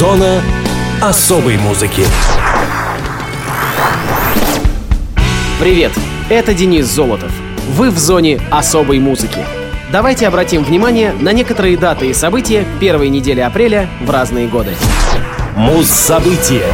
Зона особой музыки. Привет, это Денис Золотов. Вы в зоне особой музыки. Давайте обратим внимание на некоторые даты и события первой недели апреля в разные годы. Муз-события.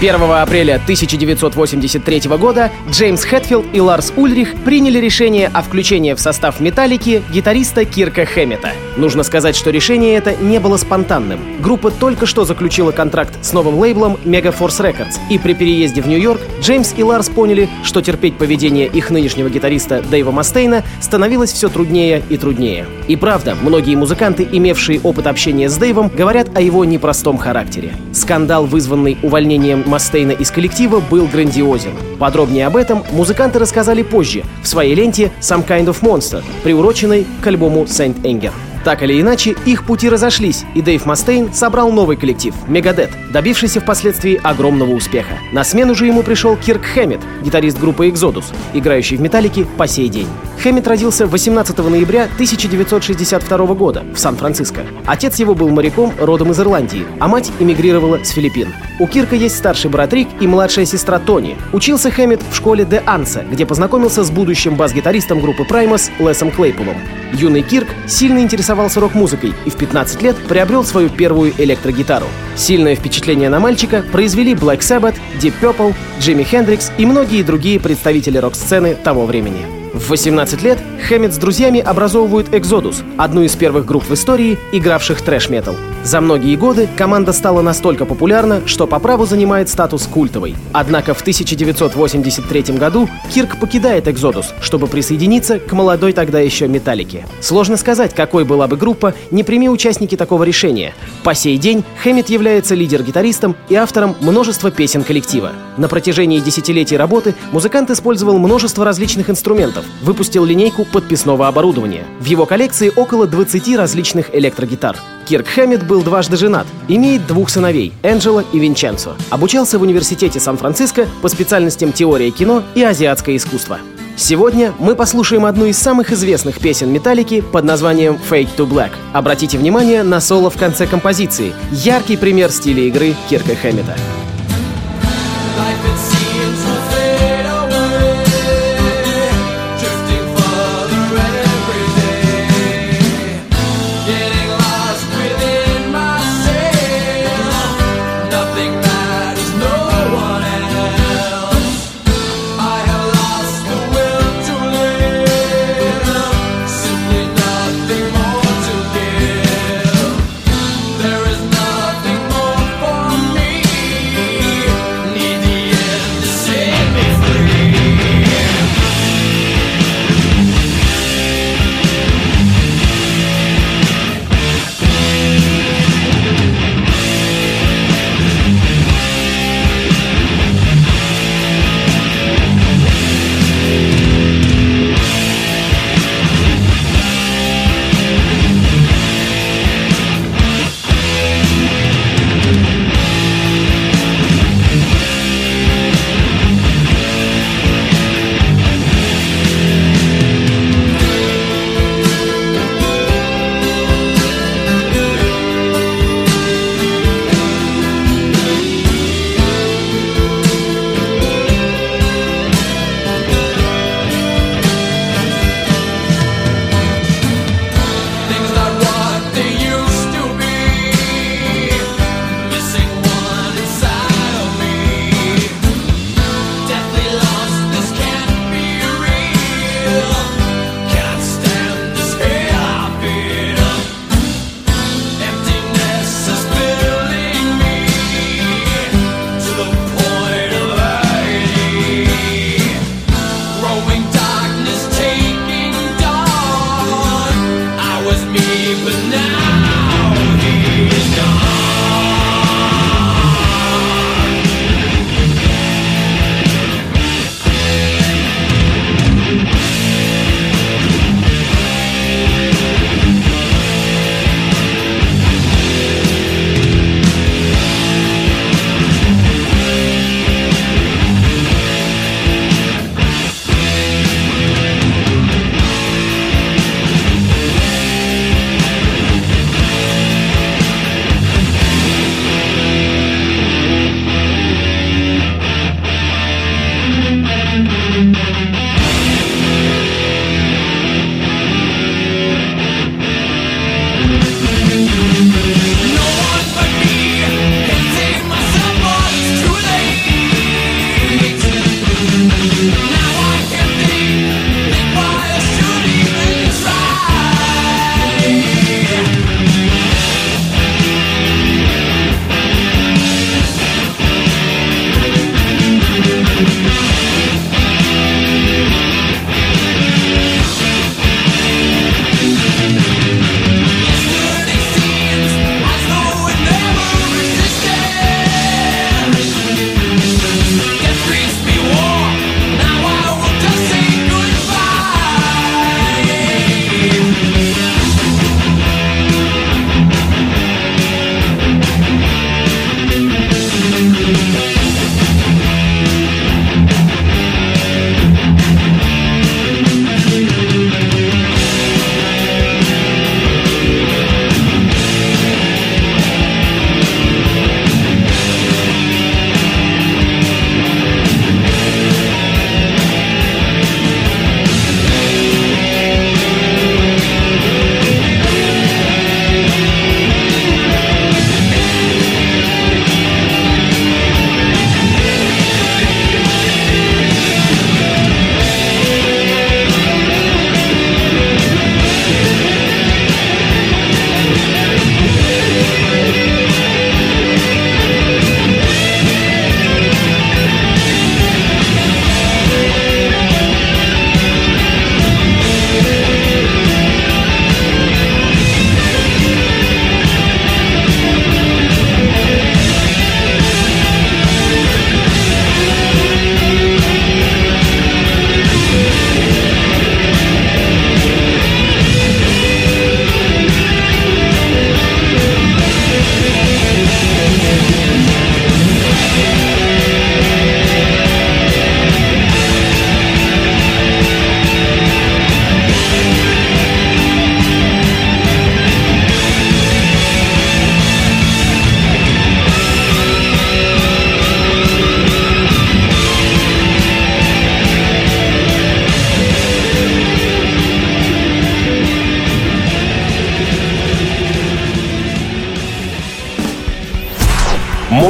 1 апреля 1983 года Джеймс Хэтфилд и Ларс Ульрих приняли решение о включении в состав «Металлики» гитариста Кирка Хэммета. Нужно сказать, что решение это не было спонтанным. Группа только что заключила контракт с новым лейблом Megaforce Records, и при переезде в Нью-Йорк Джеймс и Ларс поняли, что терпеть поведение их нынешнего гитариста Дэйва Мастейна становилось все труднее и труднее. И правда, многие музыканты, имевшие опыт общения с Дэйвом, говорят о его непростом характере. Скандал, вызванный увольнением Мастейна из коллектива был грандиозен. Подробнее об этом музыканты рассказали позже в своей ленте «Some Kind of Monster», приуроченной к альбому «Saint Anger». Так или иначе, их пути разошлись, и Дэйв Мастейн собрал новый коллектив — Мегадет, добившийся впоследствии огромного успеха. На смену же ему пришел Кирк Хэммит, гитарист группы Exodus, играющий в «Металлике» по сей день. Хэммит родился 18 ноября 1962 года в Сан-Франциско. Отец его был моряком родом из Ирландии, а мать эмигрировала с Филиппин. У Кирка есть старший брат Рик и младшая сестра Тони. Учился Хэммит в школе Де Анса, где познакомился с будущим бас-гитаристом группы Primus Лесом Клейпулом. Юный Кирк сильно интересовался рок-музыкой и в 15 лет приобрел свою первую электрогитару. Сильное впечатление на мальчика произвели Black Sabbath, Deep Purple, Джимми Хендрикс и многие другие представители рок-сцены того времени. В 18 лет Хэммит с друзьями образовывают Exodus, одну из первых групп в истории, игравших трэш-метал. За многие годы команда стала настолько популярна, что по праву занимает статус культовой. Однако в 1983 году Кирк покидает Exodus, чтобы присоединиться к молодой тогда еще Металлике. Сложно сказать, какой была бы группа, не прими участники такого решения. По сей день Хэммит является лидер-гитаристом и автором множества песен коллектива. На протяжении десятилетий работы музыкант использовал множество различных инструментов, выпустил линейку подписного оборудования. В его коллекции около 20 различных электрогитар. Кирк Хэммит был дважды женат, имеет двух сыновей – Энджела и Винченцо. Обучался в университете Сан-Франциско по специальностям теория кино и азиатское искусство. Сегодня мы послушаем одну из самых известных песен Металлики под названием «Fade to Black». Обратите внимание на соло в конце композиции – яркий пример стиля игры Кирка Хэммита.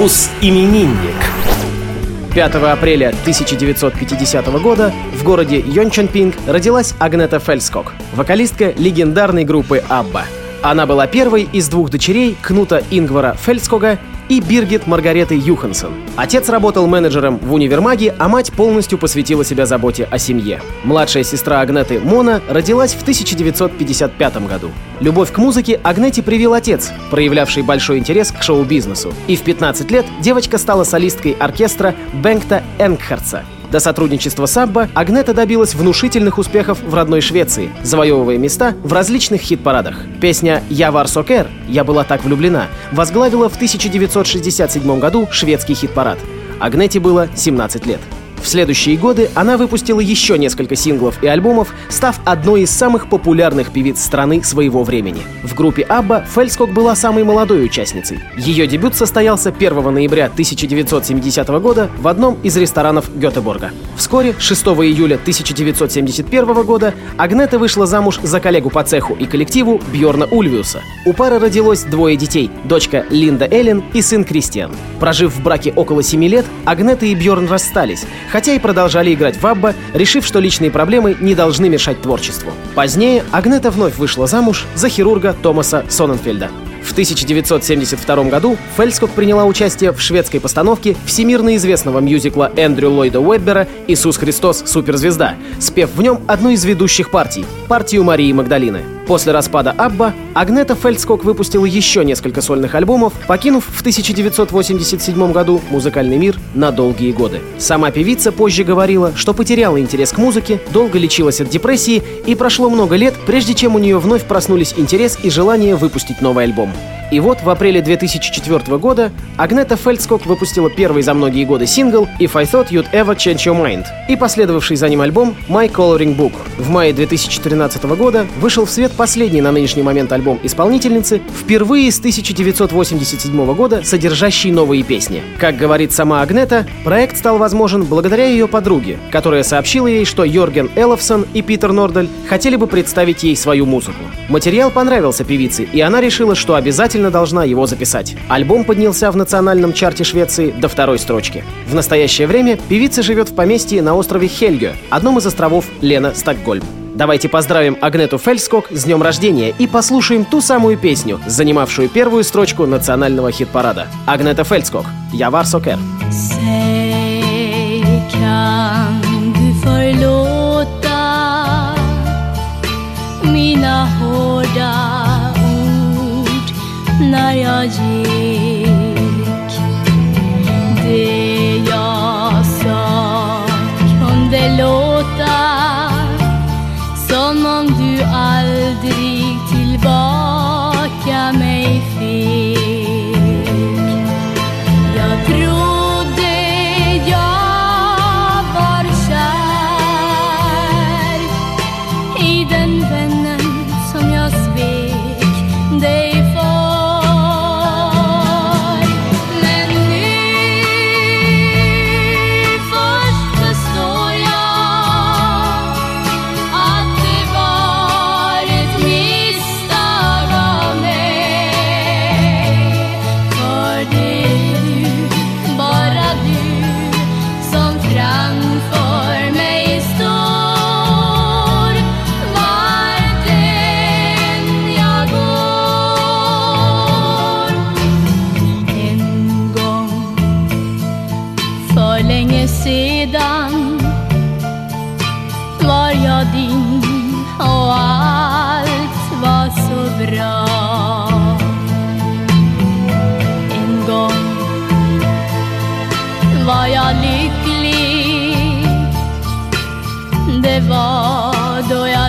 Мус-именинник. 5 апреля 1950 года в городе Йончонпинг родилась Агнета Фельскок, вокалистка легендарной группы «Абба». Она была первой из двух дочерей Кнута Ингвара Фельдскога и Биргит Маргареты Юхансон. Отец работал менеджером в универмаге, а мать полностью посвятила себя заботе о семье. Младшая сестра Агнеты Мона родилась в 1955 году. Любовь к музыке Агнете привил отец, проявлявший большой интерес к шоу-бизнесу. И в 15 лет девочка стала солисткой оркестра Бенгта Энгхарца, до сотрудничества с Абба Агнета добилась внушительных успехов в родной Швеции, завоевывая места в различных хит-парадах. Песня «Я вар сокер» «Я была так влюблена» возглавила в 1967 году шведский хит-парад. Агнете было 17 лет. В следующие годы она выпустила еще несколько синглов и альбомов, став одной из самых популярных певиц страны своего времени. В группе Абба Фельскок была самой молодой участницей. Ее дебют состоялся 1 ноября 1970 года в одном из ресторанов Гетеборга. Вскоре, 6 июля 1971 года, Агнета вышла замуж за коллегу по цеху и коллективу Бьорна Ульвиуса. У пары родилось двое детей – дочка Линда Эллен и сын Кристиан. Прожив в браке около 7 лет, Агнета и Бьорн расстались, хотя и продолжали играть в Абба, решив, что личные проблемы не должны мешать творчеству. Позднее Агнета вновь вышла замуж за хирурга Томаса Соненфельда. В 1972 году Фельскок приняла участие в шведской постановке всемирно известного мюзикла Эндрю Ллойда Уэббера «Иисус Христос. Суперзвезда», спев в нем одну из ведущих партий — партию Марии Магдалины. После распада Абба Агнета Фельдскок выпустила еще несколько сольных альбомов, покинув в 1987 году музыкальный мир на долгие годы. Сама певица позже говорила, что потеряла интерес к музыке, долго лечилась от депрессии и прошло много лет, прежде чем у нее вновь проснулись интерес и желание выпустить новый альбом. И вот в апреле 2004 года Агнета Фельдскок выпустила первый за многие годы сингл «If I Thought You'd Ever Change Your Mind» и последовавший за ним альбом «My Coloring Book». В мае 2013 года вышел в свет последний на нынешний момент альбом исполнительницы, впервые с 1987 года содержащий новые песни. Как говорит сама Агнета, проект стал возможен благодаря ее подруге, которая сообщила ей, что Йорген Элловсон и Питер Нордаль хотели бы представить ей свою музыку. Материал понравился певице, и она решила, что обязательно обязательно должна его записать. Альбом поднялся в национальном чарте Швеции до второй строчки. В настоящее время певица живет в поместье на острове Хельгё, одном из островов Лена Стокгольм. Давайте поздравим Агнету Фельскок с днем рождения и послушаем ту самую песню, занимавшую первую строчку национального хит-парада. Агнета Фельскок «Я вар сокер». mina Sarayacı hayaliklik Devadoya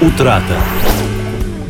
Утрата.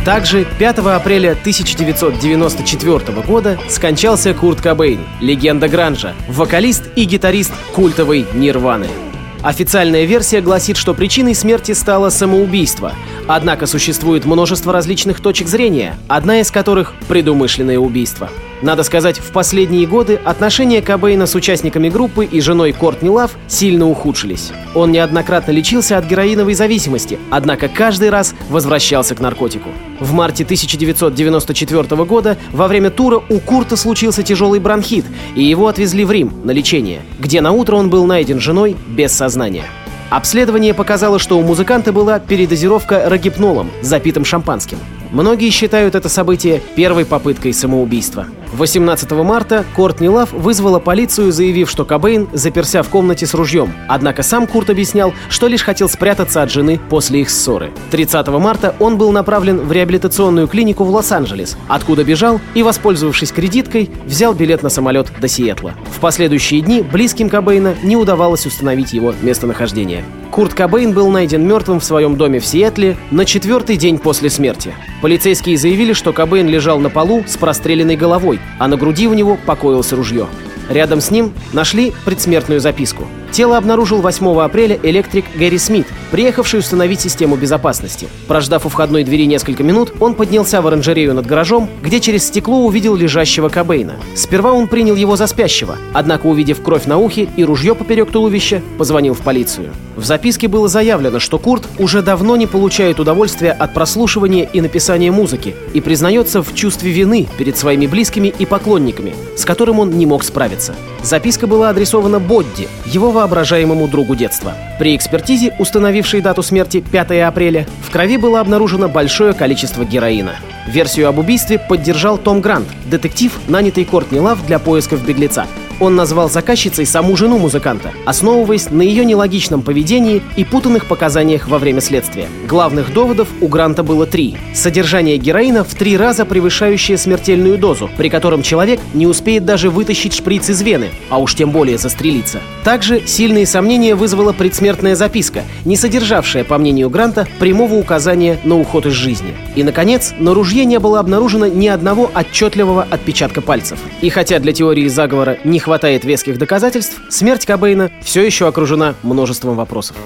Также 5 апреля 1994 года скончался Курт Кобейн, легенда гранжа, вокалист и гитарист культовой Нирваны. Официальная версия гласит, что причиной смерти стало самоубийство. Однако существует множество различных точек зрения, одна из которых — предумышленное убийство. Надо сказать, в последние годы отношения Кобейна с участниками группы и женой Кортни Лав сильно ухудшились. Он неоднократно лечился от героиновой зависимости, однако каждый раз возвращался к наркотику. В марте 1994 года во время тура у Курта случился тяжелый бронхит, и его отвезли в Рим на лечение, где на утро он был найден женой без сознания. Обследование показало, что у музыканта была передозировка рогипнолом, запитым шампанским. Многие считают это событие первой попыткой самоубийства. 18 марта Кортни Лав вызвала полицию, заявив, что Кобейн заперся в комнате с ружьем. Однако сам Курт объяснял, что лишь хотел спрятаться от жены после их ссоры. 30 марта он был направлен в реабилитационную клинику в Лос-Анджелес, откуда бежал и, воспользовавшись кредиткой, взял билет на самолет до Сиэтла. В последующие дни близким Кобейна не удавалось установить его местонахождение. Курт Кобейн был найден мертвым в своем доме в Сиэтле на четвертый день после смерти. Полицейские заявили, что Кобейн лежал на полу с простреленной головой, а на груди у него покоилось ружье. Рядом с ним нашли предсмертную записку. Тело обнаружил 8 апреля электрик Гэри Смит, приехавший установить систему безопасности. Прождав у входной двери несколько минут, он поднялся в оранжерею над гаражом, где через стекло увидел лежащего Кобейна. Сперва он принял его за спящего, однако, увидев кровь на ухе и ружье поперек туловища, позвонил в полицию. В записке было заявлено, что Курт уже давно не получает удовольствия от прослушивания и написания музыки и признается в чувстве вины перед своими близкими и поклонниками, с которым он не мог справиться. Записка была адресована Бодди, его воображаемому другу детства. При экспертизе, установившей дату смерти 5 апреля, в крови было обнаружено большое количество героина. Версию об убийстве поддержал Том Грант, детектив, нанятый Кортни Лав для поисков беглеца. Он назвал заказчицей саму жену музыканта, основываясь на ее нелогичном поведении и путанных показаниях во время следствия. Главных доводов у Гранта было три. Содержание героина в три раза превышающее смертельную дозу, при котором человек не успеет даже вытащить шприц из вены, а уж тем более застрелиться. Также сильные сомнения вызвала предсмертная записка, не содержавшая, по мнению Гранта, прямого указания на уход из жизни. И, наконец, на ружье не было обнаружено ни одного отчетливого отпечатка пальцев. И хотя для теории заговора не хватает веских доказательств, смерть Кобейна все еще окружена множеством вопросов.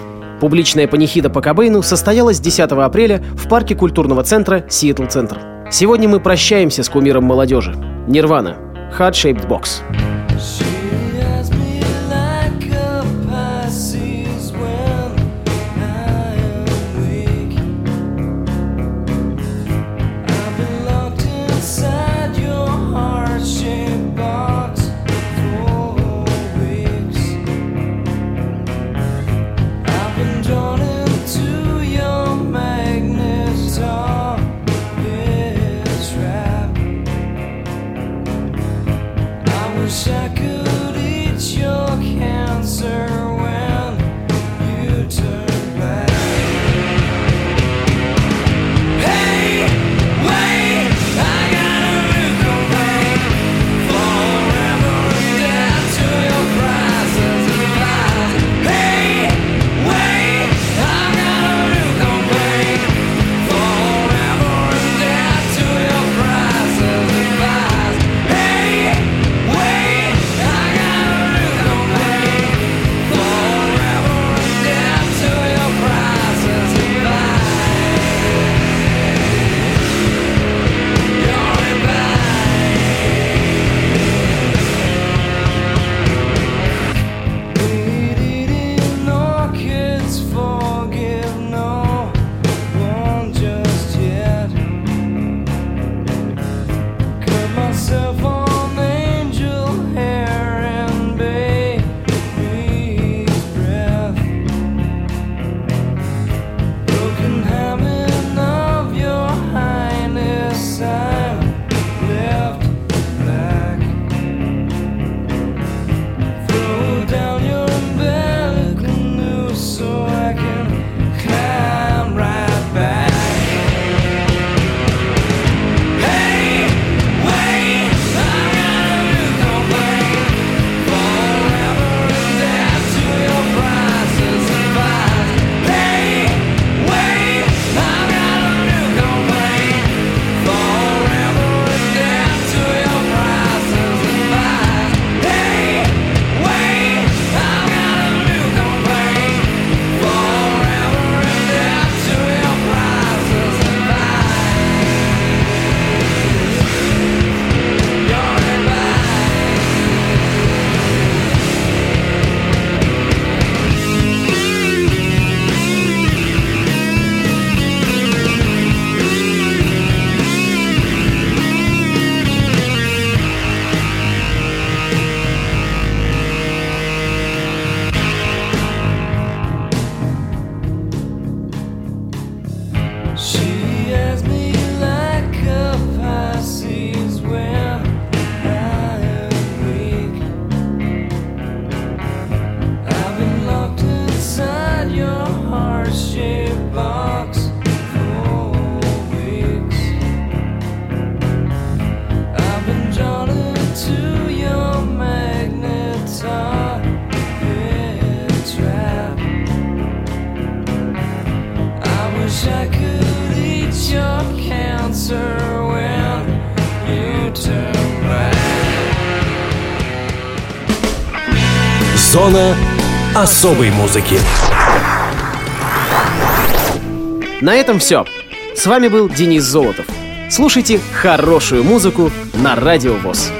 Публичная панихида по Кобейну состоялась 10 апреля в парке культурного центра Сиэтл Центр. Сегодня мы прощаемся с кумиром молодежи. Нирвана. Hard Shaped Box. Зона особой музыки. На этом все. С вами был Денис Золотов. Слушайте хорошую музыку на Радио ВОЗ.